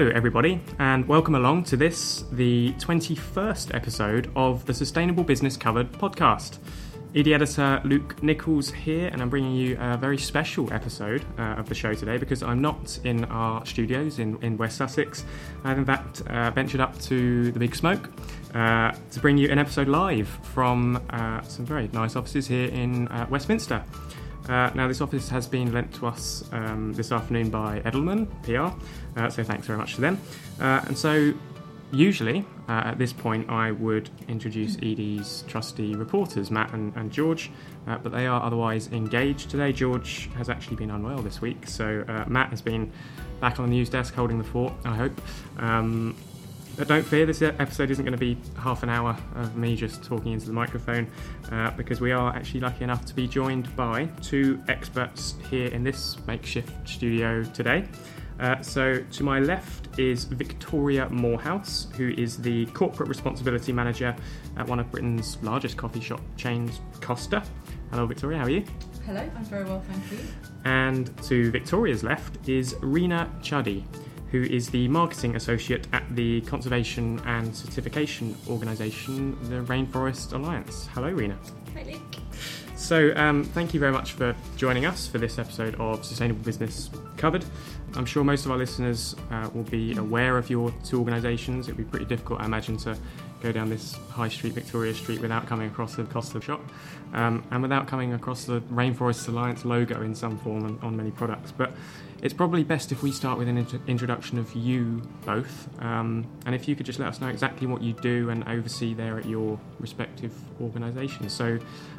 Hello, everybody, and welcome along to this, the 21st episode of the Sustainable Business Covered podcast. edie editor Luke Nicholls here, and I'm bringing you a very special episode uh, of the show today because I'm not in our studios in, in West Sussex. I've in fact uh, ventured up to the Big Smoke uh, to bring you an episode live from uh, some very nice offices here in uh, Westminster. Uh, now, this office has been lent to us um, this afternoon by Edelman PR, uh, so thanks very much to them. Uh, and so, usually uh, at this point, I would introduce edie's trusty reporters, Matt and, and George, uh, but they are otherwise engaged today. George has actually been unwell this week, so uh, Matt has been back on the news desk holding the fort, I hope. Um, but don't fear, this episode isn't going to be half an hour of me just talking into the microphone uh, because we are actually lucky enough to be joined by two experts here in this makeshift studio today. Uh, so, to my left is Victoria Moorhouse, who is the Corporate Responsibility Manager at one of Britain's largest coffee shop chains, Costa. Hello, Victoria, how are you? Hello, I'm very well, thank you. And to Victoria's left is Rena Chuddy, who is the marketing associate at the conservation and certification organisation, the Rainforest Alliance. Hello, Rena. Hi, Luke. So, um, thank you very much for joining us for this episode of Sustainable Business Covered. I'm sure most of our listeners uh, will be aware of your two organisations. It'd be pretty difficult, I imagine, to go down this high street, Victoria Street, without coming across the Costa shop um, and without coming across the Rainforest Alliance logo in some form on, on many products. But it's probably best if we start with an int- introduction of you both, um, and if you could just let us know exactly what you do and oversee there at your respective organisations. So,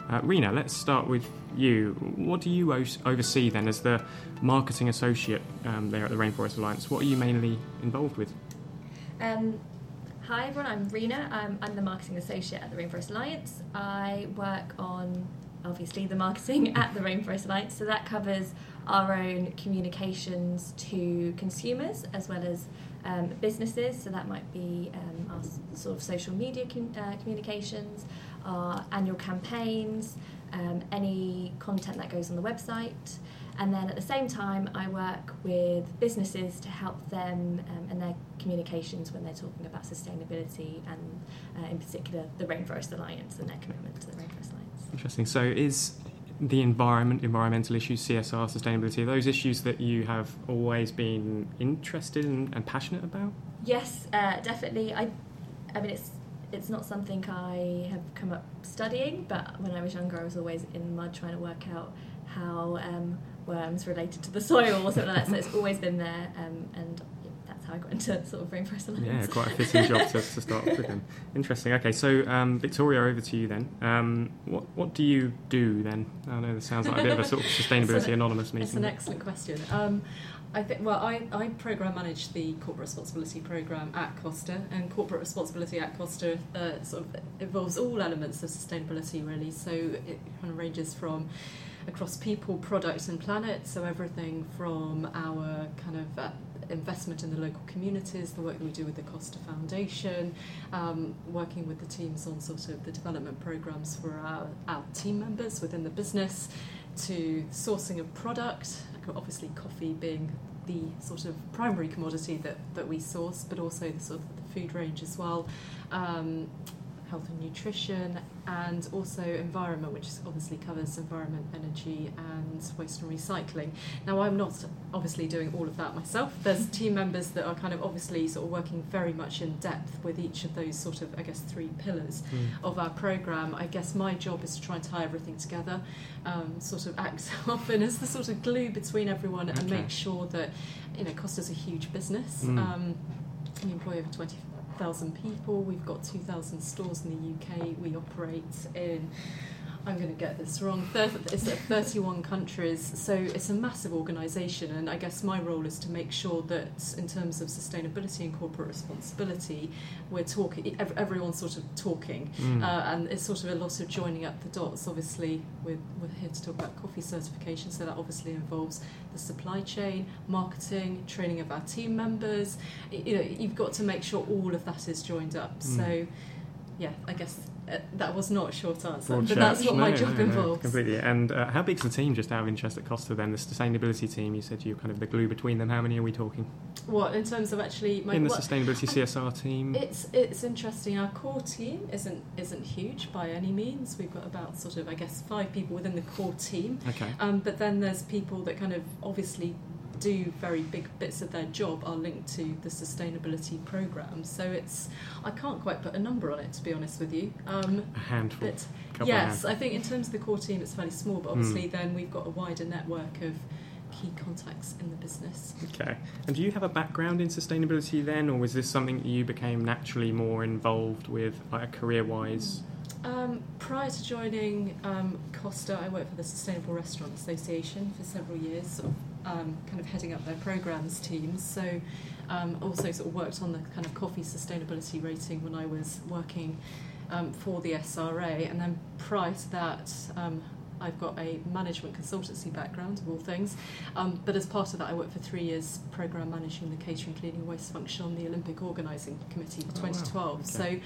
uh, Rena, let's start with you. What do you o- oversee then as the marketing associate um, there at the Rainforest Alliance? What are you mainly involved with? Um, hi, everyone. I'm Rena. I'm, I'm the marketing associate at the Rainforest Alliance. I work on obviously the marketing at the Rainforest Alliance, so that covers our own communications to consumers as well as um, businesses. So that might be um, our sort of social media com- uh, communications, our annual campaigns, um, any content that goes on the website. And then at the same time, I work with businesses to help them um, in their communications when they're talking about sustainability and, uh, in particular, the Rainforest Alliance and their commitment to the Rainforest Alliance. Interesting. So, is the environment, environmental issues, CSR, sustainability, are those issues that you have always been interested in and passionate about? Yes, uh, definitely. I, I mean, it's it's not something I have come up studying, but when I was younger, I was always in the mud trying to work out how um, worms related to the soil or something like that. So it's always been there, um, and how I got into sort of Alliance. Yeah, quite a fitting job to, to start with. Then. Interesting. Okay, so um, Victoria, over to you then. Um, what what do you do then? I know this sounds like a bit of a sort of sustainability an, anonymous meeting. It's an excellent question. Um, I think well, I, I program manage the corporate responsibility program at Costa, and corporate responsibility at Costa uh, sort of involves all elements of sustainability really. So it kind of ranges from across people, products, and planet. So everything from our kind of uh, investment in the local communities, the work that we do with the Costa Foundation, um, working with the teams on sort of the development programs for our, our team members within the business, to sourcing of product, obviously coffee being the sort of primary commodity that, that we source, but also the sort of the food range as well. Um, health and nutrition, and also environment, which obviously covers environment, energy, and waste and recycling. Now, I'm not obviously doing all of that myself. There's team members that are kind of obviously sort of working very much in depth with each of those sort of, I guess, three pillars mm. of our program. I guess my job is to try and tie everything together, um, sort of act often as the sort of glue between everyone okay. and make sure that, you know, Costa's a huge business. Mm. Um, we employ over 20 thousand people. We've got two thousand stores in the UK. We operate in I'm going to get this wrong. It's 31 countries, so it's a massive organisation, and I guess my role is to make sure that, in terms of sustainability and corporate responsibility, we're talking. Everyone's sort of talking, mm. uh, and it's sort of a lot of joining up the dots. Obviously, we're, we're here to talk about coffee certification, so that obviously involves the supply chain, marketing, training of our team members. You know, you've got to make sure all of that is joined up. Mm. So, yeah, I guess uh, that was not a short answer, Broad but that's church. what my job no, no, involves. completely. And uh, how big's the team just out of interest at Costa then? The sustainability team, you said you're kind of the glue between them. How many are we talking? What in terms of actually my In the what- sustainability CSR team? It's it's interesting. Our core team isn't isn't huge by any means. We've got about sort of I guess five people within the core team, Okay. um, but then there's people that kind of obviously do very big bits of their job are linked to the sustainability program. So it's I can't quite put a number on it to be honest with you. Um, A handful. but couple yes. I think in terms of the core team, it's fairly small. But obviously, then we've got a wider network of key contacts in the business. Okay. And do you have a background in sustainability then, or was this something that you became naturally more involved with, like career wise? Um, prior to joining um, Costa, I worked for the Sustainable Restaurant Association for several years, sort of um, kind of heading up their programs teams. So, um, also sort of worked on the kind of coffee sustainability rating when I was working um, for the SRA, and then prior to that. I've got a management consultancy background, of all things, um, but as part of that, I worked for three years program managing the catering, cleaning, waste function on the Olympic Organising Committee for Oh, wow. 2012. Okay. So,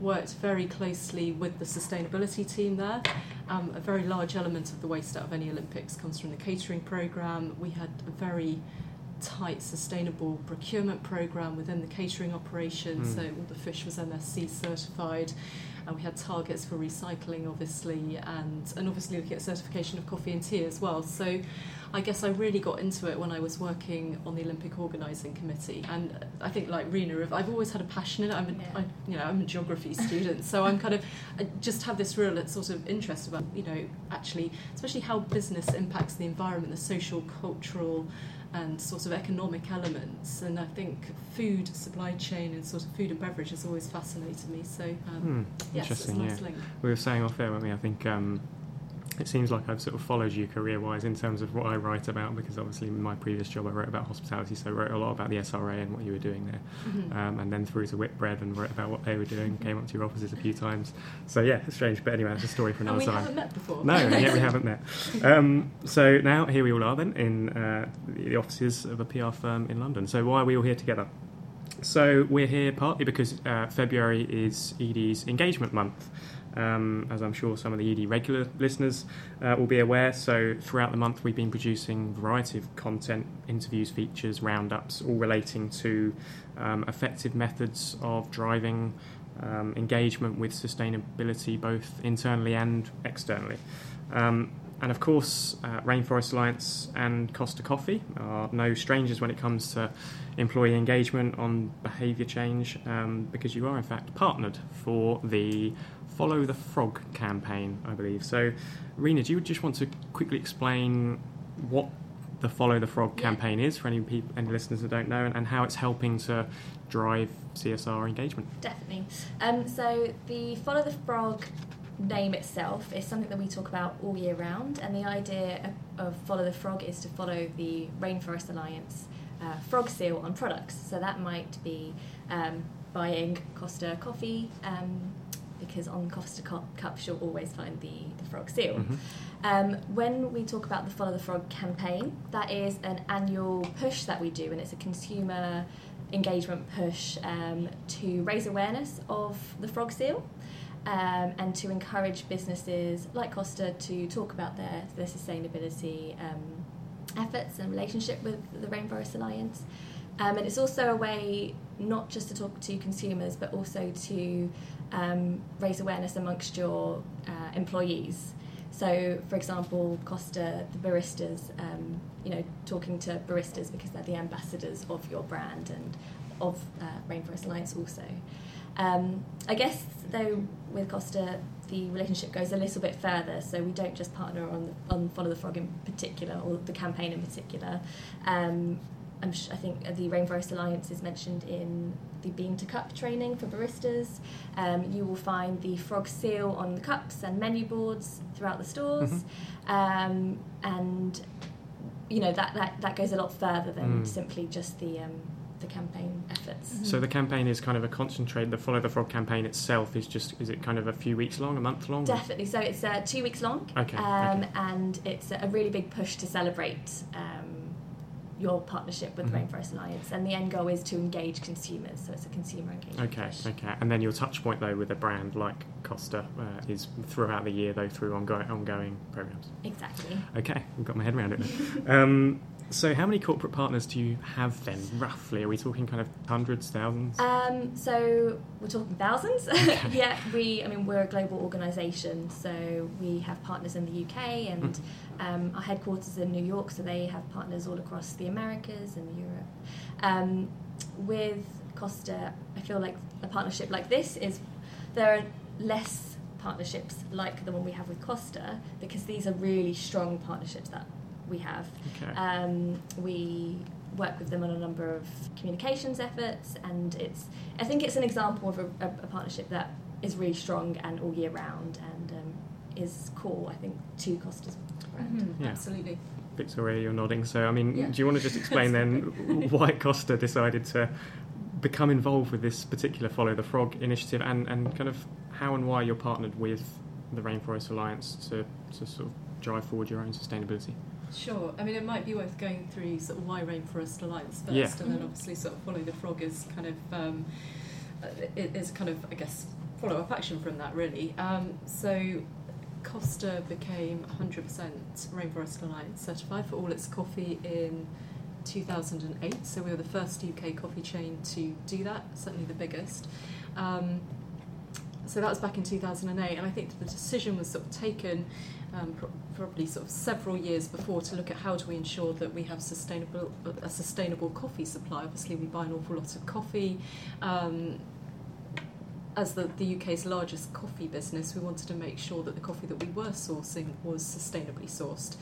worked very closely with the sustainability team there. Um, a very large element of the waste out of any Olympics comes from the catering program. We had a very tight sustainable procurement program within the catering operation, Mm. so all the fish was MSC certified. And we had targets for recycling, obviously, and, and obviously looking at certification of coffee and tea as well. So I guess I really got into it when I was working on the Olympic organising committee, and I think like Rena, I've always had a passion in it. I'm a, Yeah. I, you know, I'm a geography student, so I'm kind of I just have this real uh, sort of interest about you know actually, especially how business impacts the environment, the social, cultural, and sort of economic elements. And I think food supply chain and sort of food and beverage has always fascinated me. So um, Hmm. yes, it's a nice yeah. link. We were saying off air, weren't we? I think um, it seems like I've sort of followed you career wise in terms of what I write about because obviously in my previous job I wrote about hospitality, so I wrote a lot about the SRA and what you were doing there. Mhm. Um, and then through to Whitbread and wrote about what they were doing, came up to your offices a few times. So yeah, it's strange, but anyway, that's a story for another we time. haven't met before. No, we haven't met. Um, so now here we all are then in uh, the the offices of a PR firm in London. So why are we all here together? So we're here partly because uh, February is edie's engagement month. Um, as I'm sure some of the edie regular listeners uh, will be aware, so throughout the month we've been producing a variety of content, interviews, features, roundups, all relating to um, effective methods of driving um, engagement with sustainability, both internally and externally. Um, and of course, uh, Rainforest Alliance and Costa Coffee are no strangers when it comes to employee engagement on behaviour change, um, because you are in fact partnered for the Follow the Frog campaign, I believe. So, Rena, do you just want to quickly explain what the Follow the Frog Yeah. campaign is for any people, any listeners that don't know, and, and how it's helping to drive CSR engagement? Definitely. Um, so the Follow the Frog name itself is something that we talk about all year round, and the idea of, of Follow the Frog is to follow the Rainforest Alliance uh, frog seal on products. So that might be um, buying Costa coffee. Um, because on Costa cu- cups you'll always find the, the frog seal. Mhm. Um, when we talk about the Follow the Frog campaign, that is an annual push that we do, and it's a consumer engagement push um, to raise awareness of the frog seal um, and to encourage businesses like Costa to talk about their, their sustainability um, efforts and relationship with the Rainforest Alliance. Um, and it's also a way not just to talk to consumers, but also to um, raise awareness amongst your uh, employees. So, for example, Costa, the baristas, um, you know, talking to baristas because they're the ambassadors of your brand and of uh, Rainforest Alliance also. Um, I guess, though, with Costa, the relationship goes a little bit further. So we don't just partner on on Follow the Frog in particular, or the campaign in particular. Um, I'm sh- I think the Rainforest Alliance is mentioned in the Bean to Cup training for baristas. Um, you will find the frog seal on the cups and menu boards throughout the stores, um, and you know that, that that goes a lot further than Mm. simply just the um, the campaign efforts. So the campaign is kind of a concentrate. The Follow the Frog campaign itself is just is it kind of a few weeks long, a month long? Definitely. So it's uh, two weeks long, Okay, um, okay. and it's a really big push to celebrate. Um, your partnership with the Rainforest Alliance, and the end goal is to engage consumers. So it's a consumer engagement. Okay, push. okay. And then your touch point though with a brand like Costa uh, is throughout the year though through ongoing ongoing programs. Exactly. Okay, I've got my head around it. Now. um, so how many corporate partners do you have then, roughly? Are we talking kind of hundreds, thousands? Um, so we're talking thousands. yeah, we. I mean, we're a global organisation, so we have partners in the UK, and um, our headquarters in New York. So they have partners all across the Americas and Europe. Um, with Costa, I feel like a partnership like this is there are less partnerships like the one we have with Costa because these are really strong partnerships that we have. okay. Um, we work with them on a number of communications efforts, and it's I think it's an example of a, a, a partnership that is really strong and all year round, and um, is core I think to Costa's brand. Mhm, Yeah. Absolutely. Victoria, you're nodding. So, I mean, Yeah. do you want to just explain then why Costa decided to become involved with this particular Follow the Frog initiative and, and kind of how and why you're partnered with the Rainforest Alliance to, to sort of drive forward your own sustainability? Sure. I mean, it might be worth going through sort of why Rainforest Alliance first, Yeah. and then obviously sort of follow the frog is kind of um, uh, it is kind of I guess follow up action from that really. Um, so Costa became 100% Rainforest Alliance certified for all its coffee in 2008. So we were the first UK coffee chain to do that, certainly the biggest. Um, so that was back in 2008, and I think the decision was sort of taken um, pro- probably sort of several years before to look at how do we ensure that we have sustainable a sustainable coffee supply. Obviously, we buy an awful lot of coffee. Um, as the, the UK's largest coffee business, we wanted to make sure that the coffee that we were sourcing was sustainably sourced.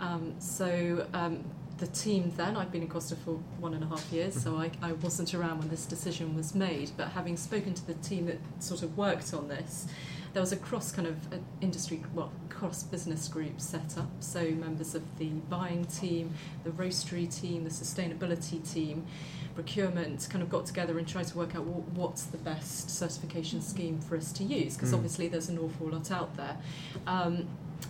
Um, so um, the team then, I've been in Costa for one and a half years, so I, I wasn't around when this decision was made, but having spoken to the team that sort of worked on this, there was a cross kind of uh, industry, well, cross business group set up. So members of the buying team, the roastery team, the sustainability team, procurement kind of got together and tried to work out wh- what's the best certification scheme for us to use because Mm. obviously there's an awful lot out there. Um,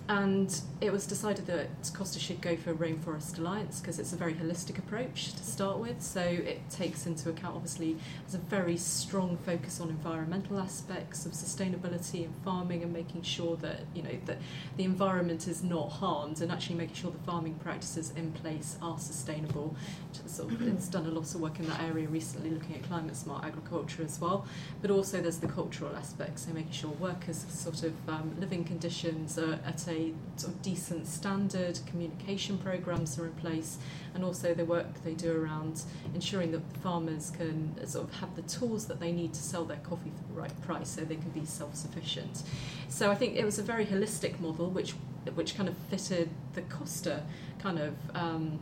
and it was decided that Costa should go for a Rainforest Alliance because it's a very holistic approach to start with. So it takes into account, obviously, there's a very strong focus on environmental aspects of sustainability and farming and making sure that you know that the environment is not harmed and actually making sure the farming practices in place are sustainable. Sort of, it's done a lot of work in that area recently, looking at climate smart agriculture as well. But also there's the cultural aspects, so making sure workers' sort of um, living conditions are at a sort of decent standard, communication programs are in place, and also the work they do around ensuring that farmers can sort of have the tools that they need to sell their coffee for the right price, so they can be self-sufficient. So I think it was a very holistic model, which which kind of fitted the Costa kind of. Um,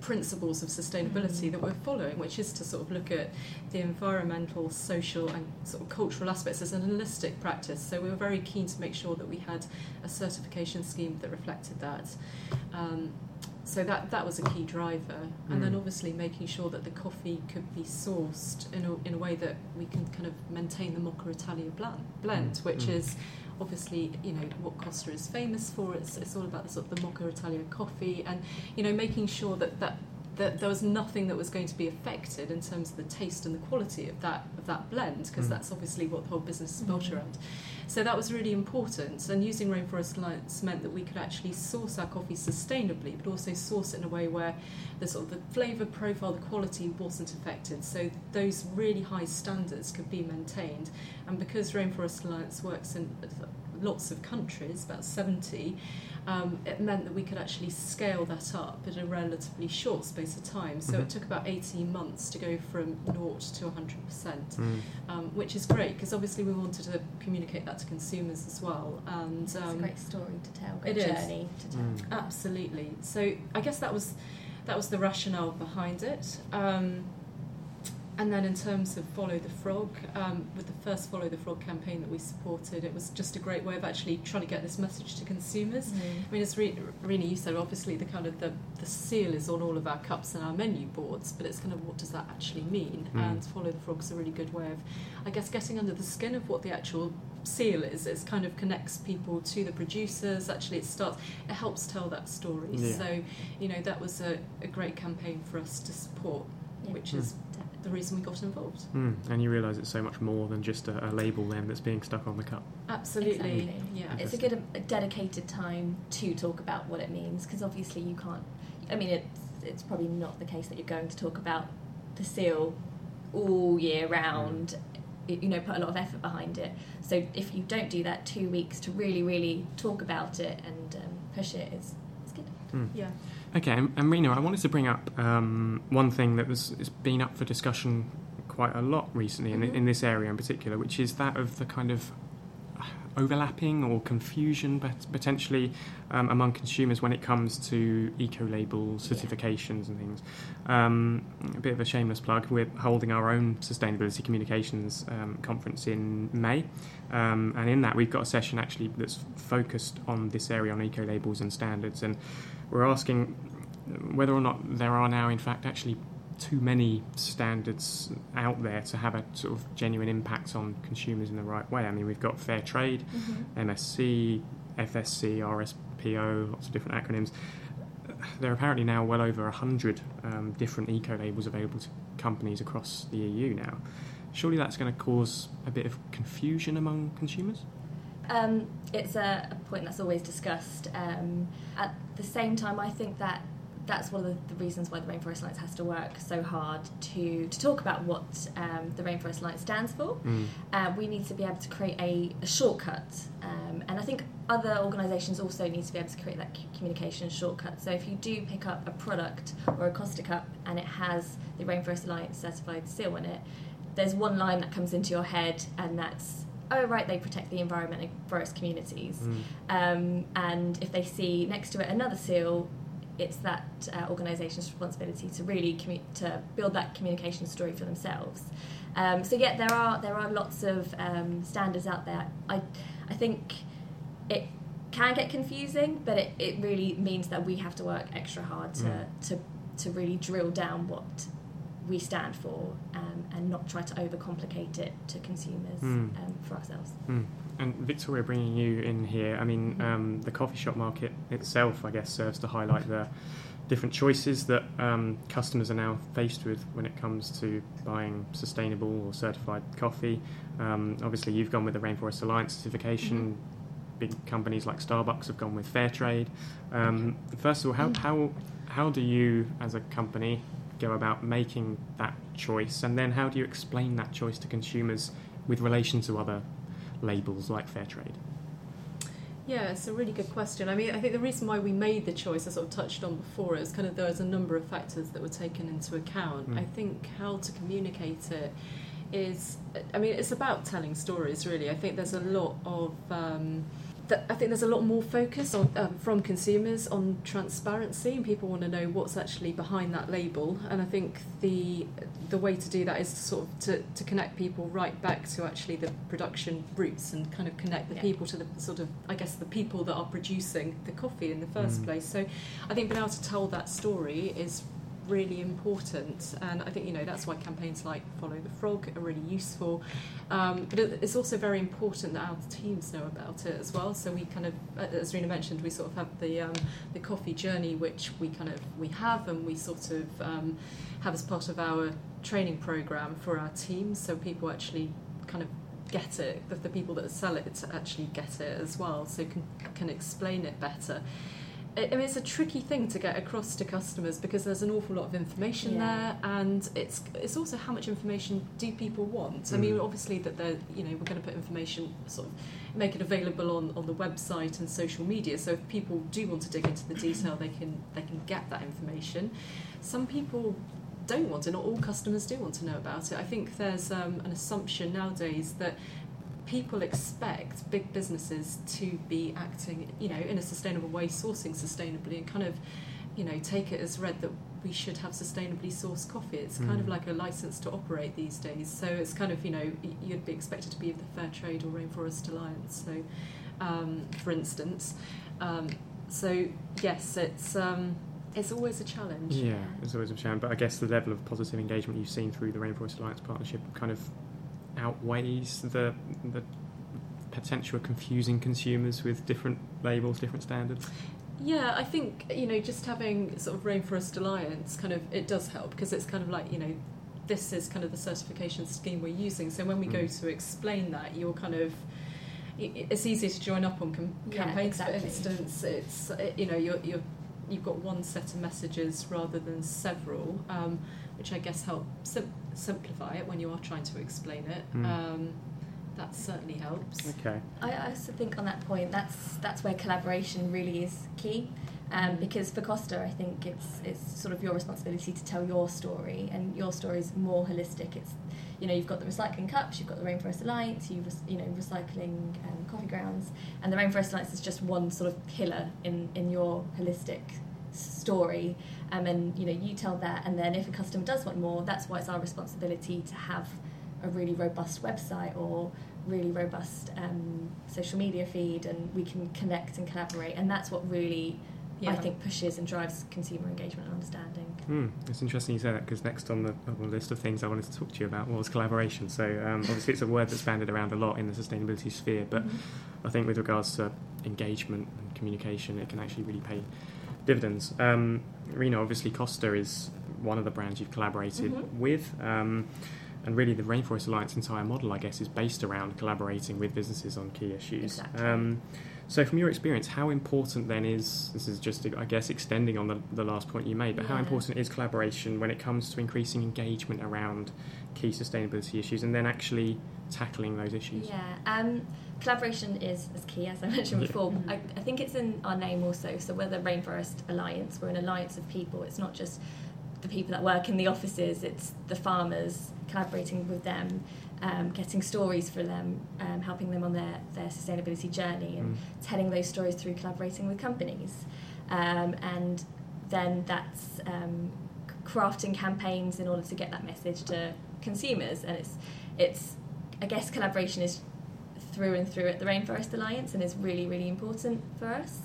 principles of sustainability that we're following, which is to sort of look at the environmental, social, and sort of cultural aspects as an holistic practice. So we were very keen to make sure that we had a certification scheme that reflected that. Um, so that that was a key driver, and then Mm. obviously making sure that the coffee could be sourced in a, in a way that we can kind of maintain the Mocha Italia blend, blend Mm. which Mm. is obviously you know what Costa is famous for. It's, it's all about the sort of the Mocha Italia coffee, and you know making sure that that that there was nothing that was going to be affected in terms of the taste and the quality of that of that blend because Mm. that's obviously what the whole business is built Mm. around. So that was really important. And using Rainforest Alliance meant that we could actually source our coffee sustainably, but also source it in a way where the sort of the flavour profile, the quality wasn't affected. So those really high standards could be maintained. And because Rainforest Alliance works in lots of countries, about 70, um, it meant that we could actually scale that up in a relatively short space of time. So Mhm. it took about 18 months to go from naught to 100% Mm. um, which is great because obviously we wanted to communicate that to consumers as well. And It's a um, great story to tell, great it is. journey to tell. Mm. absolutely, so I guess that was that was the rationale behind it. Um, and then in terms of Follow the Frog, um, with the first Follow the Frog campaign that we supported, it was just a great way of actually trying to get this message to consumers. I mean, as Re- Rena, you said, obviously the kind of the, the seal is on all of our cups and our menu boards, but it's kind of what does that actually mean? Mm. And Follow the Frog's a really good way of, I guess, getting under the skin of what the actual seal is. It kind of connects people to the producers. Actually, it starts. It helps tell that story. Yeah. So, you know, that was a, a great campaign for us to support, Yeah. which Mm. Is the reason we got involved. Mm. And you realise it's so much more than just a, a label then that's being stuck on the cup. Absolutely. Exactly. Yeah. It's a good a dedicated time to talk about what it means because obviously you can't. I mean, it's it's probably not the case that you're going to talk about the seal all year round. y- You know, put a lot of effort behind it. So if you don't do that, two weeks to really, really talk about it and um, push it is it's good. Mm. Yeah. Okay, and, Rena, I wanted to bring up um, one thing that was has been up for discussion quite a lot recently Mhm. in, in this area in particular, which is that of the kind of overlapping or confusion pot- potentially um, among consumers when it comes to eco label certifications and things. Um, a bit of a shameless plug, we're holding our own sustainability communications um, conference in May, um, and in that we've got a session actually that's focused on this area on eco labels and standards, and we're asking whether or not there are now, in fact, actually too many standards out there to have a sort of genuine impact on consumers in the right way. I mean, we've got fair trade, MSC, FSC, RSPO, lots of different acronyms. There are apparently now well over 100 um, different eco labels available to companies across the EU now. Surely that's going to cause a bit of confusion among consumers? Um, it's a, a point that's always discussed. Um, at the same time, I think that that's one of the, the reasons why the Rainforest Alliance has to work so hard to, to talk about what um, the Rainforest Alliance stands for. Mm. Uh, we need to be able to create a, a shortcut. Um, and I think other organisations also need to be able to create that communication shortcut. So if you do pick up a product or a Costa Cup and it has the Rainforest Alliance certified seal on it, there's one line that comes into your head and that's, oh, right, they protect the environment and forest communities. Mm. Um, and if they see next to it another seal, it's that uh, organisation's responsibility to really commu- to build that communication story for themselves. Um, so yeah, there are there are lots of um, standards out there. I I think it can get confusing, but it, it really means that we have to work extra hard to Mm. to, to really drill down what we stand for um, and not try to overcomplicate it to consumers Mm. um, for ourselves. Mm. And Victoria, bringing you in here, I mean, Mhm. um, the coffee shop market itself, I guess, serves to highlight the different choices that um, customers are now faced with when it comes to buying sustainable or certified coffee. Um, obviously, you've gone with the Rainforest Alliance certification. Big companies like Starbucks have gone with fair trade. Um, first of all, how, Mm. how, how do you, as a company, go about making that choice? And then how do you explain that choice to consumers with relation to other labels like fair trade? Yeah, it's a really good question. I mean, I think the reason why we made the choice, I sort of touched on before, is kind of there was a number of factors that were taken into account. Mm. I think how to communicate it is, I mean, it's about telling stories, really. I think there's a lot of. Um, that I think there's a lot more focus on, um, from consumers on transparency, and people want to know what's actually behind that label. And I think the the way to do that is to sort of to, to connect people right back to actually the production roots and kind of connect the Yeah. people to the sort of I guess the people that are producing the coffee in the first Mm. place. So I think being able to tell that story is really important and I think you know that's why campaigns like Follow the Frog are really useful. Um, but it's also very important that our teams know about it as well. So we kind of as Rena mentioned we sort of have the um, the coffee journey which we kind of we have and we sort of um, have as part of our training program for our teams so people actually kind of get it the, the people that sell it actually get it as well so can can explain it better I I mean, it's a tricky thing to get across to customers because there's an awful lot of information Yeah. there, and it's it's also how much information do people want. I mean, Mm. obviously that they're you know we're going to put information sort of make it available on, on the website and social media. So if people do want to dig into the detail, they can they can get that information. Some people don't want to. Not all customers do want to know about it. I think there's um, an assumption nowadays that people expect big businesses to be acting, you know, in a sustainable way, sourcing sustainably, and kind of, you know, take it as read that we should have sustainably sourced coffee. It's kind of Mm. like a license to operate these days. So it's kind of, you know, you'd be expected to be of the Fair Trade or Rainforest Alliance. So, um, for instance, um, so yes, it's um, it's always a challenge. Yeah, it's always a challenge, but I guess the level of positive engagement you've seen through the Rainforest Alliance partnership kind of outweighs the the potential of confusing consumers with different labels, different standards? Yeah, I think you know just having sort of Rainforest Alliance kind of it does help because it's kind of like you know this is kind of the certification scheme we're using. So when we go Mm. to explain that, you're kind of it's easy to join up on com- Yeah, campaigns. exactly. For instance, it's you know you're, you're you've got one set of messages rather than several, um, which I guess help sim- simplify it when you are trying to explain it. Mm. Um, that certainly helps. Okay. I I also think on that point, that's that's where collaboration really is key. Um, because for Costa, I think it's it's sort of your responsibility to tell your story, and your story is more holistic. It's you know you've got the recycling cups, you've got the Rainforest Alliance, you you know recycling um, coffee grounds, and the Rainforest Alliance is just one sort of pillar in in your holistic story. Um, and you know you tell that, and then if a customer does want more, that's why it's our responsibility to have a really robust website or really robust um, social media feed and we can connect and collaborate and that's what really I think pushes and drives consumer engagement and understanding. Hmm, it's interesting you say that because next on the, on the list of things I wanted to talk to you about was collaboration. So um, obviously it's a word that's banded around a lot in the sustainability sphere, but I think with regards to engagement and communication, it can actually really pay dividends. Um, Rena, obviously Costa is one of the brands you've collaborated Mhm. with. Um, and really, the Rainforest Alliance entire model, I guess, is based around collaborating with businesses on key issues. Exactly. Um, so, from your experience, how important then is this is just, I guess, extending on the, the last point you made, but how important is collaboration when it comes to increasing engagement around key sustainability issues and then actually tackling those issues? Yeah, um, collaboration is, is key, as I mentioned before. I, I think it's in our name also. So we're the Rainforest Alliance. We're an alliance of people. It's not just the people that work in the offices. It's the farmers collaborating with them, um, getting stories for them, um, helping them on their, their sustainability journey, and Mm. telling those stories through collaborating with companies. Um, and then that's um, crafting campaigns in order to get that message to consumers. And it's, it's I guess collaboration is through and through at the Rainforest Alliance and is really, really important for us.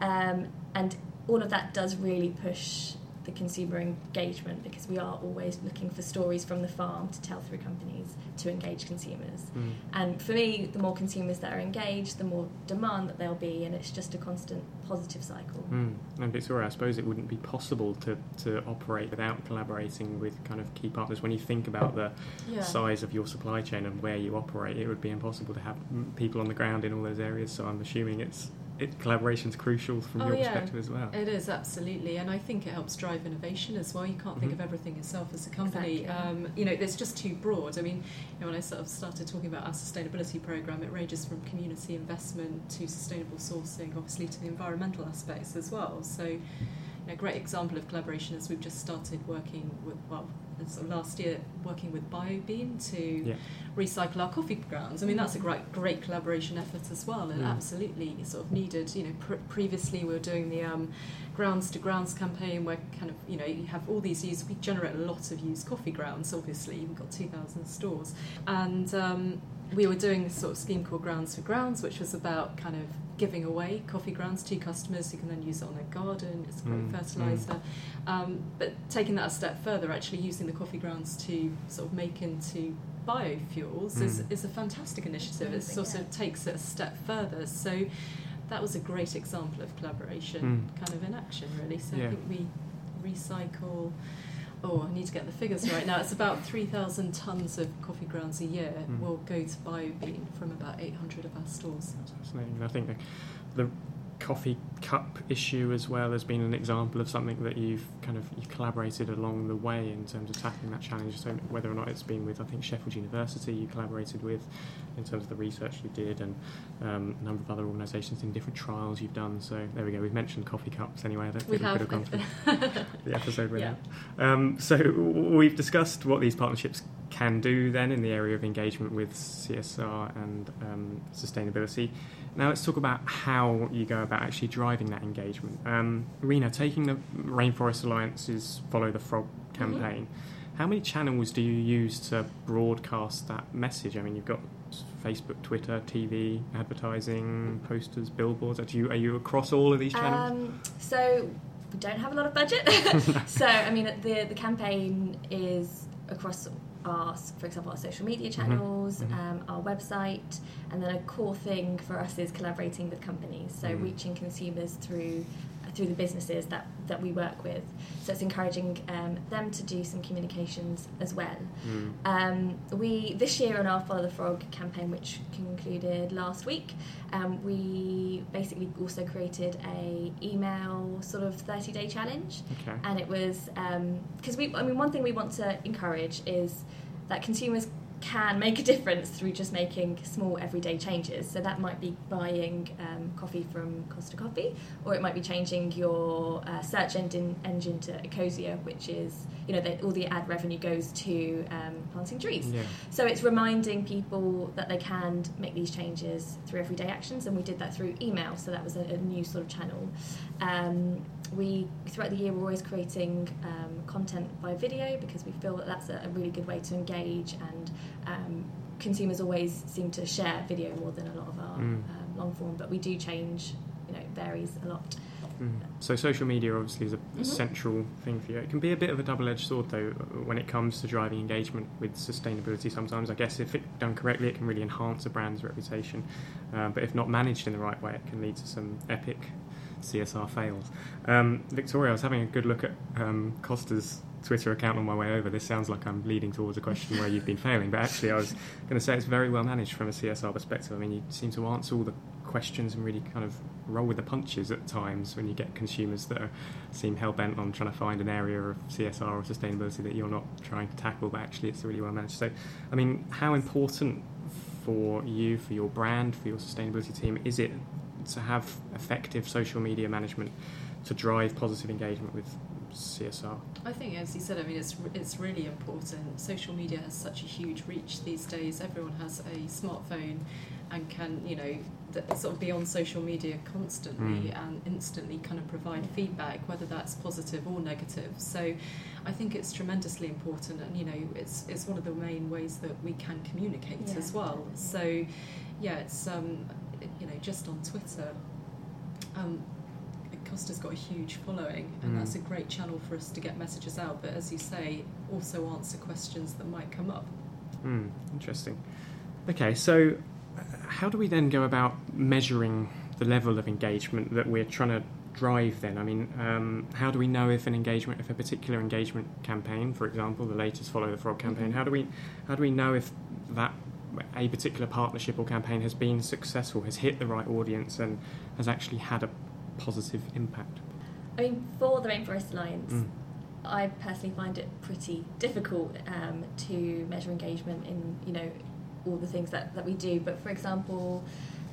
Um, and all of that does really push the consumer engagement because we are always looking for stories from the farm to tell through companies to engage consumers. Mm. And for me, the more consumers that are engaged, the more demand that there'll be, and it's just a constant positive cycle. Mm. And Victoria, I suppose it wouldn't be possible to, to operate without collaborating with kind of key partners. When you think about the Yeah. size of your supply chain and where you operate, it would be impossible to have people on the ground in all those areas. So I'm assuming it's it, collaboration's crucial from Oh, your yeah. perspective as well. It is absolutely, and I think it helps drive innovation as well. You can't think Mhm. of everything yourself as a company. Exactly. Um, you know, it's just too broad. I mean, you know, when I sort of started talking about our sustainability program, it ranges from community investment to sustainable sourcing, obviously to the environmental aspects as well. So, a great example of collaboration is we've just started working with well. Sort of last year, working with BioBean to Yeah. Recycle our coffee grounds. I mean, that's a great, great collaboration effort as well, and Mm. absolutely sort of needed. You know, pr- previously we were doing the um, grounds to grounds campaign, where kind of you know you have all these used. We generate a lot of used coffee grounds. Obviously, we've got two thousand stores, and um, we were doing this sort of scheme called Grounds for Grounds, which was about kind of giving away coffee grounds to customers who can then use it on their garden. It's a great Mm, fertilizer. Um, but taking that a step further, actually using the coffee grounds to sort of make into biofuels is, Mm. is a fantastic initiative. It sort yeah. of takes it a step further. So that was a great example of collaboration Mm. kind of in action, really. So Yeah. I think we recycle. Oh, I need to get the figures right now. It's about 3,000 tonnes of coffee grounds a year Mm. will go to BioBean from about 800 of our stores. That's fascinating. I think the, the coffee cup issue as well has been an example of something that you've kind of you've collaborated along the way in terms of tackling that challenge. So whether or not it's been with I think Sheffield University you collaborated with in terms of the research you did and um, a number of other organisations in different trials you've done. So there we go. We've mentioned coffee cups anyway. I don't We think we could have. gone through the episode Yeah. without. Um, so we've discussed what these partnerships can do then in the area of engagement with CSR and um, sustainability. Now let's talk about how you go about actually driving that engagement. Um, Rena, taking the Rainforest Alliance's Follow the Frog campaign, how many channels do you use to broadcast that message? I mean, you've got Facebook, Twitter, TV, advertising, posters, billboards. Are you, are you across all of these channels? Um, so we don't have a lot of budget. so I mean, the the campaign is across our, for example, our social media Mm-hmm. channels, Mhm. Um, our website, and then a core thing for us is collaborating with companies. So Mm. reaching consumers through through the businesses that, that we work with. So it's encouraging um, them to do some communications as well. Mm. Um, we this year on our Follow the Frog campaign, which concluded last week, um, we basically also created a email sort of thirty day challenge, Okay. and it was because we. I mean, one thing we want to encourage is that consumers can make a difference through just making small everyday changes. So that might be buying um, coffee from Costa Coffee, or it might be changing your uh, search engine engine to Ecosia, which is you know that all the ad revenue goes to um, planting trees. Yeah. So it's reminding people that they can make these changes through everyday actions, and we did that through email. So that was a, a new sort of channel. Um, we throughout the year we're always creating um, content by video because we feel that that's a, a really good way to engage, and um, consumers always seem to share video more than a lot of our Mm. um, long form. But we do change, you know, it varies a lot. Mm. So social media obviously is a, Mhm. central thing for you. It can be a bit of a double-edged sword though when it comes to driving engagement with sustainability. Sometimes I guess if it done correctly, it can really enhance a brand's reputation. Uh, but if not managed in the right way, it can lead to some epic CSR fails. Um, Victoria, I was having a good look at um, Costa's Twitter account on my way over. This sounds like I'm leading towards a question where you've been failing, but actually I was going to say it's very well managed from a CSR perspective. I mean, you seem to answer all the questions and really kind of roll with the punches at times when you get consumers that are, seem hell bent on trying to find an area of CSR or sustainability that you're not trying to tackle, but actually it's really well managed. So, I mean, how important for you, for your brand, for your sustainability team, is it to have effective social media management to drive positive engagement with CSR? I think, as you said, I mean, it's it's really important. Social media has such a huge reach these days. Everyone has a smartphone, and can you know th- sort of be on social media constantly Mm. and instantly kind of provide feedback, whether that's positive or negative. So, I think it's tremendously important, and you know, it's it's one of the main ways that we can communicate Yeah, as well. So, yeah, it's um, you know, just on Twitter. Um, Costa's got a huge following, and Mm. that's a great channel for us to get messages out. But as you say, also answer questions that might come up. Hmm, interesting. Okay, so uh, how do we then go about measuring the level of engagement that we're trying to drive then? I mean, um, how do we know if an engagement, if a particular engagement campaign, for example, the latest Follow the Frog campaign, Mhm. how do we how do we know if that a particular partnership or campaign has been successful, has hit the right audience, and has actually had a positive impact? I mean, for the Rainforest Alliance, Mm. I personally find it pretty difficult um, to measure engagement in you know all the things that, that we do. But for example,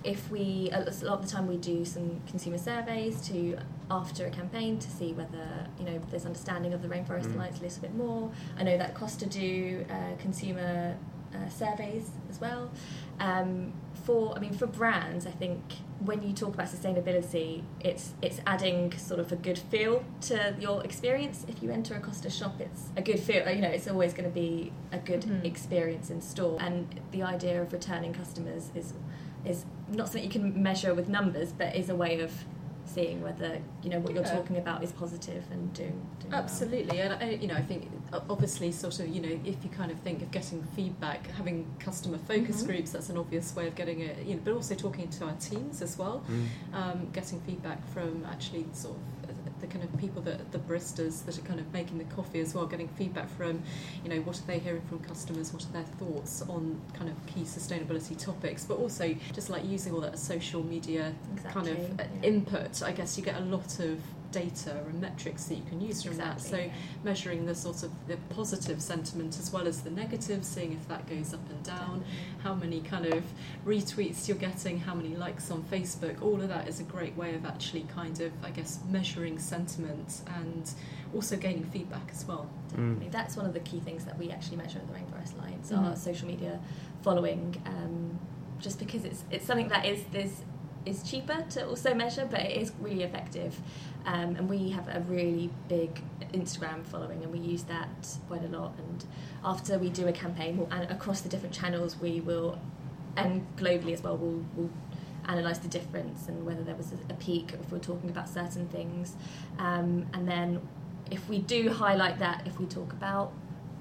if we a lot of the time we do some consumer surveys to after a campaign to see whether you know there's understanding of the Rainforest Mm. Alliance a little bit more. I know that Costa do uh, consumer uh, surveys as well. Um, for I mean for brands, I think when you talk about sustainability, it's it's adding sort of a good feel to your experience. If you enter a Costa shop, it's a good feel. You know, it's always going to be a good Mhm. experience in store. And the idea of returning customers is is not something you can measure with numbers, but is a way of seeing whether you know what you're Yeah. talking about is positive and doing, doing well. Absolutely, and I, you know, I think obviously, sort of, you know, if you kind of think of getting feedback, having customer focus Mhm. groups, that's an obvious way of getting it. You know, but also talking to our teams as well, Mm. um, getting feedback from actually sort of the kind of people that the baristas that are kind of making the coffee as well, getting feedback from, you know, what are they hearing from customers, what are their thoughts on kind of key sustainability topics, but also just like using all that social media kind of yeah. input, I guess you get a lot of data and metrics that you can use from that. So Exactly, measuring the sort of the positive sentiment as well as the negative, seeing if that goes up and down, how many kind of retweets you're getting, how many likes on Facebook, all of that is a great way of actually kind of, I guess, measuring sentiment and also gaining feedback as well. Definitely. That's one of the key things that we actually measure at the Rainforest Alliance, Mhm. our social media following, um, just because it's it's something that is is is cheaper to also measure, but it is really effective. Um, and we have a really big Instagram following, and we use that quite a lot. And after we do a campaign, we'll, and across the different channels, we will, and globally as well, we'll, we'll analyse the difference and whether there was a, a peak if we're talking about certain things. Um, and then if we do highlight that, if we talk about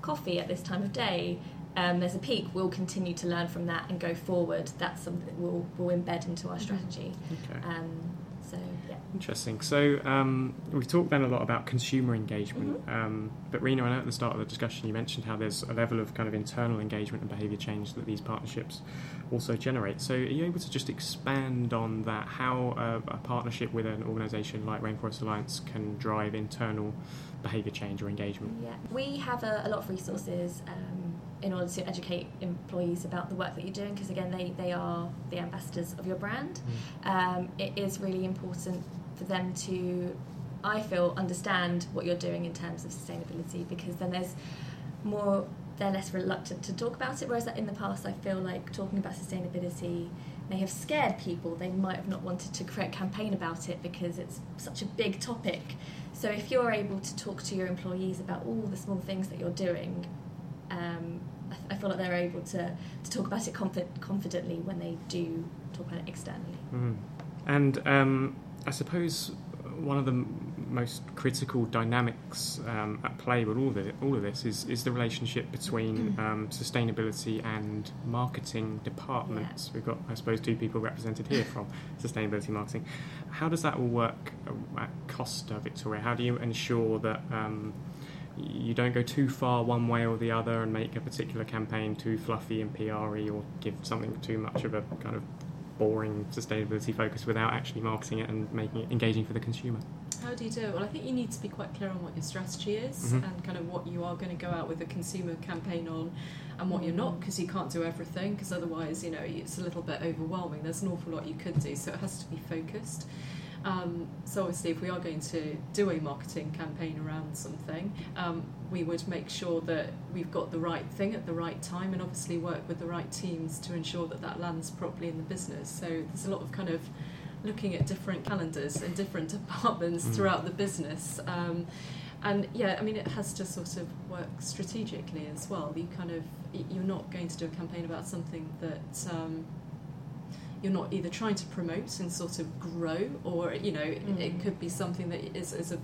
coffee at this time of day, um, there's a peak. We'll continue to learn from that and go forward. That's something that we'll, we'll embed into our strategy. Okay. Um, so yeah. Interesting. So um, we've talked then a lot about consumer engagement, Mm-hmm. um, but Rena, I know at the start of the discussion you mentioned how there's a level of kind of internal engagement and behaviour change that these partnerships also generate. So are you able to just expand on that? How a, a partnership with an organisation like Rainforest Alliance can drive internal behaviour change or engagement? Yeah, we have a, a lot of resources um, in order to educate employees about the work that you're doing because again, they, they are the ambassadors of your brand. Um, it is really important for them to, I feel, understand what you're doing in terms of sustainability because then there's more. They're less reluctant to talk about it, whereas in the past, I feel like talking about sustainability may have scared people. They might have not wanted to create a campaign about it because it's such a big topic. So if you're able to talk to your employees about all the small things that you're doing, um, I, feel like they're able to, to talk about it confi- confidently when they do talk about it externally. Mm. And um, I suppose one of the m- most critical dynamics um, at play with all of, it, all of this is, is the relationship between um, sustainability and marketing departments. We've got, I suppose, two people represented here from sustainability marketing. How does that all work uh, at Costa, Victoria? How do you ensure that um, you don't go too far one way or the other and make a particular campaign too fluffy and PRE or give something too much of a kind of boring sustainability focus without actually marketing it and making it engaging for the consumer. How do you do it? Well, I think you need to be quite clear on what your strategy is Mhm. and kind of what you are going to go out with a consumer campaign on and what you're not because you can't do everything because otherwise, you know, it's a little bit overwhelming. There's an awful lot you could do, so it has to be focused. Um, so obviously, if we are going to do a marketing campaign around something, um, we would make sure that we've got the right thing at the right time, and obviously work with the right teams to ensure that that lands properly in the business. So there's a lot of kind of looking at different calendars and different departments Mm. throughout the business. Um, and yeah, I mean, it has to sort of work strategically as well. You kind of you're not going to do a campaign about something that um, you're not either trying to promote and sort of grow, or you know, it, it Mm. could be something that is, is a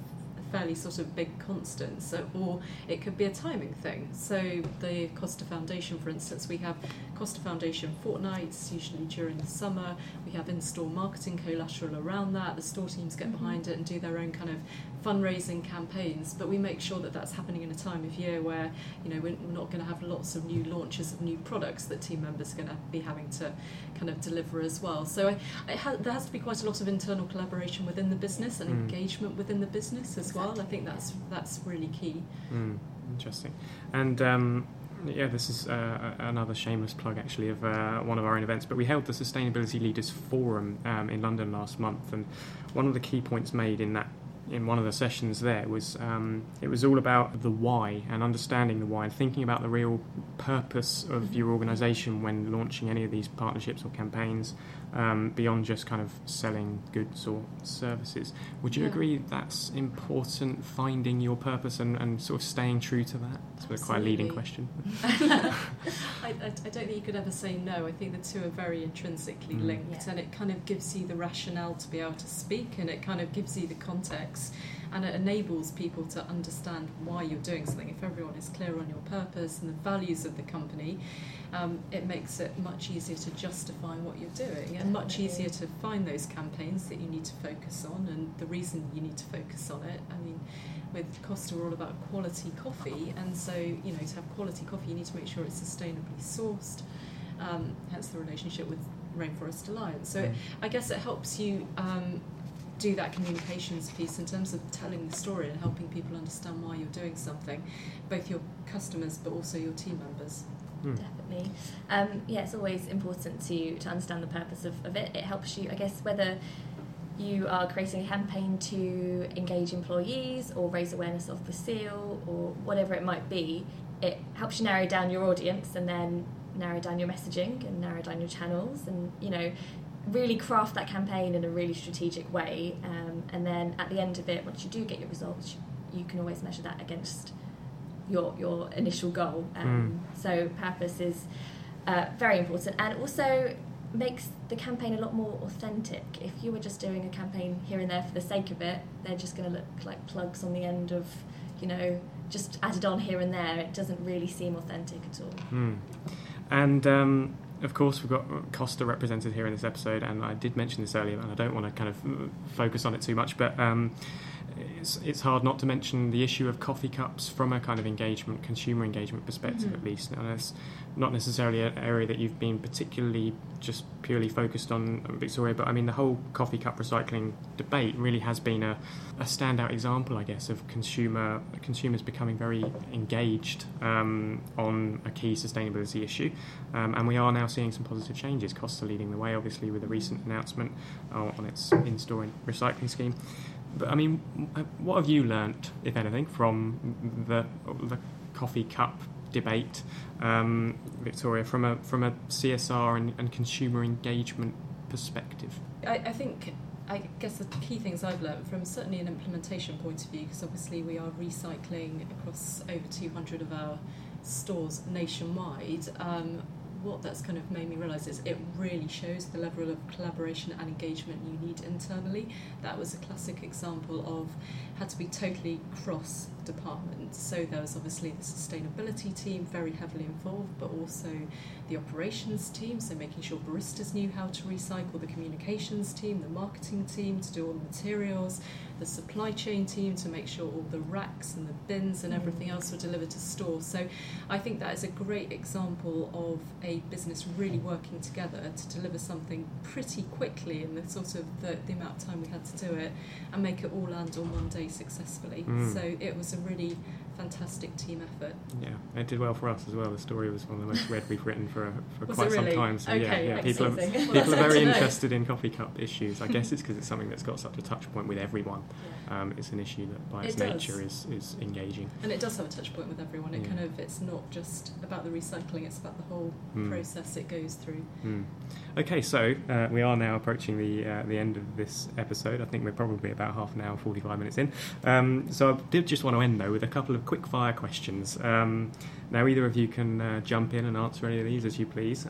fairly sort of big constant. So, or it could be a timing thing. So, the Costa Foundation, for instance, we have Costa Foundation fortnights, usually during the summer. We have in-store marketing collateral around that. The store teams get Mhm. behind it and do their own kind of fundraising campaigns. But we make sure that that's happening in a time of year where you know we're we're not going to have lots of new launches of new products that team members are going to be having to kind of deliver as well. So I, it ha- there has to be quite a lot of internal collaboration within the business and Mm. engagement within the business as well. I think that's that's really key. Mm, interesting. And um, yeah, this is uh, another shameless plug actually of uh, one of our own events. But we held the Sustainability Leaders Forum um, in London last month, and one of the key points made in that in one of the sessions there was um, it was all about the why and understanding the why and thinking about the real purpose of your organisation when launching any of these partnerships or campaigns um, beyond just kind of selling goods or services. Would you Yeah. agree that's important, finding your purpose and, and sort of staying true to that? It's quite a leading question. I, I, I don't think you could ever say no. I think the two are very intrinsically Mm. linked, Yeah. and it kind of gives you the rationale to be able to speak, and it kind of gives you the context, and it enables people to understand why you're doing something. If everyone is clear on your purpose and the values of the company, um, it makes it much easier to justify what you're doing, and much easier to find those campaigns that you need to focus on, and the reason you need to focus on it. I mean with Costa, we're all about quality coffee, and so you know to have quality coffee, you need to make sure it's sustainably sourced. Um, hence the relationship with Rainforest Alliance. So Mm. I guess it helps you um, do that communications piece in terms of telling the story and helping people understand why you're doing something, both your customers but also your team members. Mm. Definitely. Um, yeah, it's always important to, to understand the purpose of, of it. It helps you, I guess, whether you are creating a campaign to engage employees or raise awareness of the seal or whatever it might be, it helps you narrow down your audience and then narrow down your messaging and narrow down your channels and, you know, really craft that campaign in a really strategic way. Um, and then at the end of it, once you do get your results, you can always measure that against your your initial goal. Um, So purpose is uh, very important, and also makes the campaign a lot more authentic. If you were just doing a campaign here and there for the sake of it, they're just going to look like plugs on the end of, you know, just added on here and there. It doesn't really seem authentic at all. Mm. And um, of course, we've got Costa represented here in this episode, and I did mention this earlier, and I don't want to kind of uh, focus on it too much, but um, it's, it's hard not to mention the issue of coffee cups from a kind of engagement, consumer engagement perspective, Mhm. at least. And it's not necessarily an area that you've been particularly just purely focused on, um, Victoria, but I mean, the whole coffee cup recycling debate really has been a, a standout example, I guess, of consumer consumers becoming very engaged um, on a key sustainability issue. Um, and we are now seeing some positive changes. Costa leading the way, obviously, with a recent announcement uh, on its in-store recycling scheme. But I mean, what have you learnt, if anything, from the the coffee cup debate, um, Victoria, from a from a CSR and, and consumer engagement perspective? I, I think, I guess the key things I've learned from certainly an implementation point of view, because obviously we are recycling across over 200 of our stores nationwide. Um, what that's kind of made me realise is it really shows the level of collaboration and engagement you need internally. That was a classic example of had to be totally cross departments. So there was obviously the sustainability team very heavily involved, but also the operations team, so making sure baristas knew how to recycle, the communications team, the marketing team to do all the materials, the supply chain team to make sure all the racks and the bins and everything else were delivered to store. So I think that is a great example of a business really working together to deliver something pretty quickly in the sort of the, the amount of time we had to do it and make it all land on one day successfully. Mm. So it was a really fantastic team effort. Yeah, it did well for us as well. The story was one of the most read we've written for for Was quite really? some time. So yeah, Okay, yeah, people are, Well, people are very interested in coffee cup issues. I guess it's because it's something that's got such a touch point with everyone. Um, it's an issue that by its does. nature is, is engaging. And it does have a touch point with everyone. It Yeah. kind of it's not just about the recycling; it's about the whole Mm. process it goes through. Mm. Okay, so uh, we are now approaching the uh, the end of this episode. I think we're probably about half an hour, forty five minutes in. Um, so I did just want to end though with a couple of quick fire questions. Um, now either of you can uh, jump in and answer any of these as you please.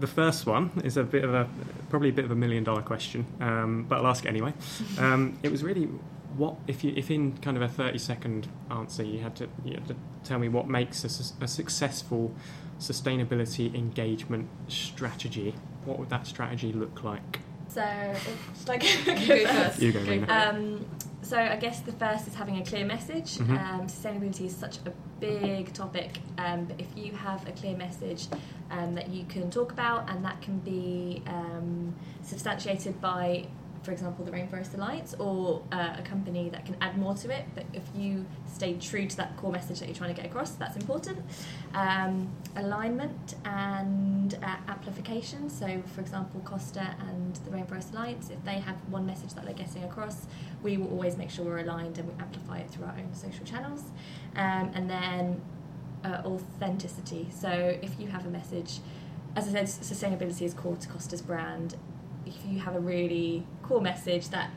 The first one is a bit of a probably a bit of a million dollar question, um, but I'll ask it anyway. Um, it was really what if you if in kind of a thirty second answer you had to you had to tell me what makes a, su- a successful sustainability engagement strategy. What would that strategy look like? So it's like You go first. You go, Rena. Um, so I guess the first is having a clear message. Mhm. Um, sustainability is such a big topic, um, but if you have a clear message um, that you can talk about and that can be um, substantiated by, for example, the Rainforest Alliance or uh, a company that can add more to it, but if you stay true to that core message that you're trying to get across, that's important. Um, alignment and uh, amplification. So, for example, Costa and the Rainforest Alliance, if they have one message that they're getting across, we will always make sure we're aligned and we amplify it through our own social channels. Um, and then uh, authenticity. So, if you have a message, as I said, sustainability is core to Costa's brand. If you have a really core message that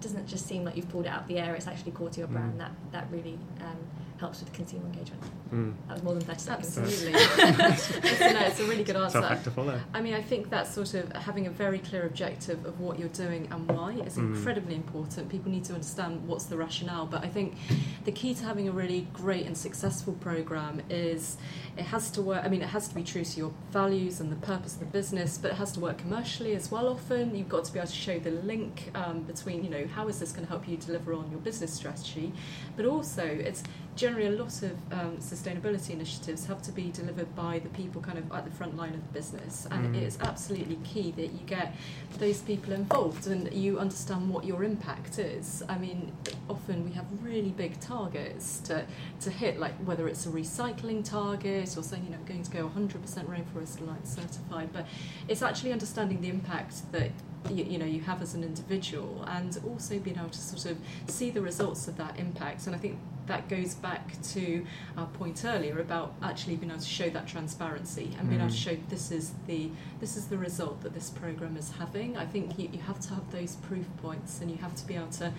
doesn't just seem like you've pulled it out of the air, it's actually core to your brand, Mm. that, that really um, helps with consumer engagement. Mm. That was more than 30 seconds. Absolutely. it's, no, it's a really good Tough answer. act to follow. I mean, I think that sort of having a very clear objective of what you're doing and why is Mm. incredibly important. People need to understand what's the rationale. But I think the key to having a really great and successful program is it has to work. I mean, it has to be true to your values and the purpose of the business, but it has to work commercially as well. Often, you've got to be able to show the link um, between, you know, how is this going to help you deliver on your business strategy, but also it's generally a lot of um, sustainability initiatives have to be delivered by the people kind of at the front line of the business. And Mm. it is absolutely key that you get those people involved and you understand what your impact is. I mean often we have really big targets to, to hit like whether it's a recycling target or saying you know I'm going to go 100% rainforest alliance certified but it's actually understanding the impact that you, you know you have as an individual and also being able to sort of see the results of that impact. And i think that goes back to our point earlier about actually being able to show that transparency and being able to Mm. show this is the this is the result that this program is having. I think you, you have to have those proof points and you have to be able to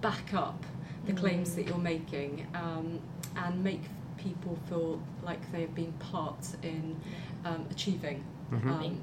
back up the claims Mm. that you're making um, and make people feel like they've been part in um, achieving Mhm. um,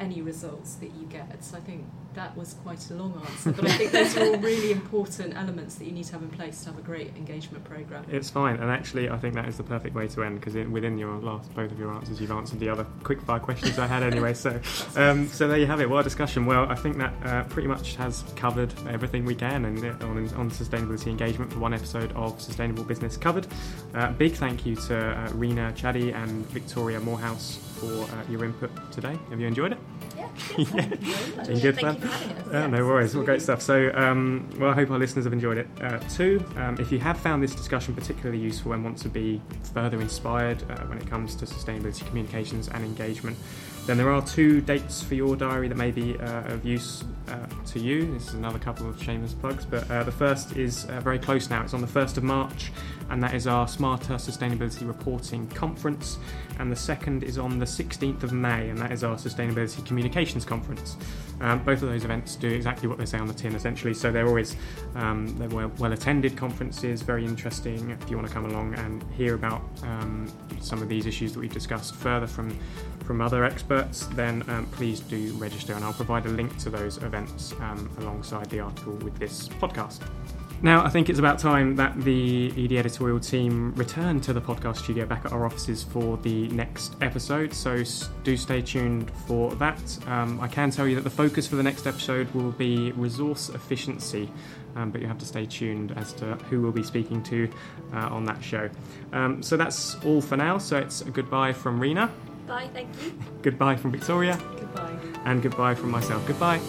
any results that you get. So I think that was quite a long answer, but I think those are all really important elements that you need to have in place to have a great engagement program. It's fine, and actually, I think that is the perfect way to end because within your last both of your answers, you've answered the other quick fire questions I had anyway. So, um, so there you have it. A discussion. Well, I think that uh, pretty much has covered everything we can and uh, on, on sustainability engagement for one episode of Sustainable Business Covered. Uh, big thank you to uh, Rena Chaddy and Victoria Moorhouse for uh, your input today. Have you enjoyed it? Yeah. yeah. Been good fun. you for us. Oh, no worries. Well, great stuff. So, um, well, I hope our listeners have enjoyed it uh, too. Um, if you have found this discussion particularly useful and want to be further inspired uh, when it comes to sustainability communications and engagement, then there are two dates for your diary that may be uh, of use uh, to you. This is another couple of shameless plugs, but uh, the first is uh, very close now. It's on the 1st of March, and that is our Smarter Sustainability Reporting Conference. And the second is on the 16th of May, and that is our Sustainability Communications Conference. Um, both of those events do exactly what they say on the tin, essentially. So they're always um, they're well, well attended conferences, very interesting. If you want to come along and hear about um, some of these issues that we've discussed further from from other experts, then um, please do register, and I'll provide a link to those events um, alongside the article with this podcast. Now, I think it's about time that the edie editorial team return to the podcast studio back at our offices for the next episode, so do stay tuned for that. Um, I can tell you that the focus for the next episode will be resource efficiency, um, but you have to stay tuned as to who we'll be speaking to uh, on that show. Um, so that's all for now, so it's a goodbye from Rena, Bye, thank you. Goodbye from Victoria. Goodbye. And goodbye from myself. Goodbye.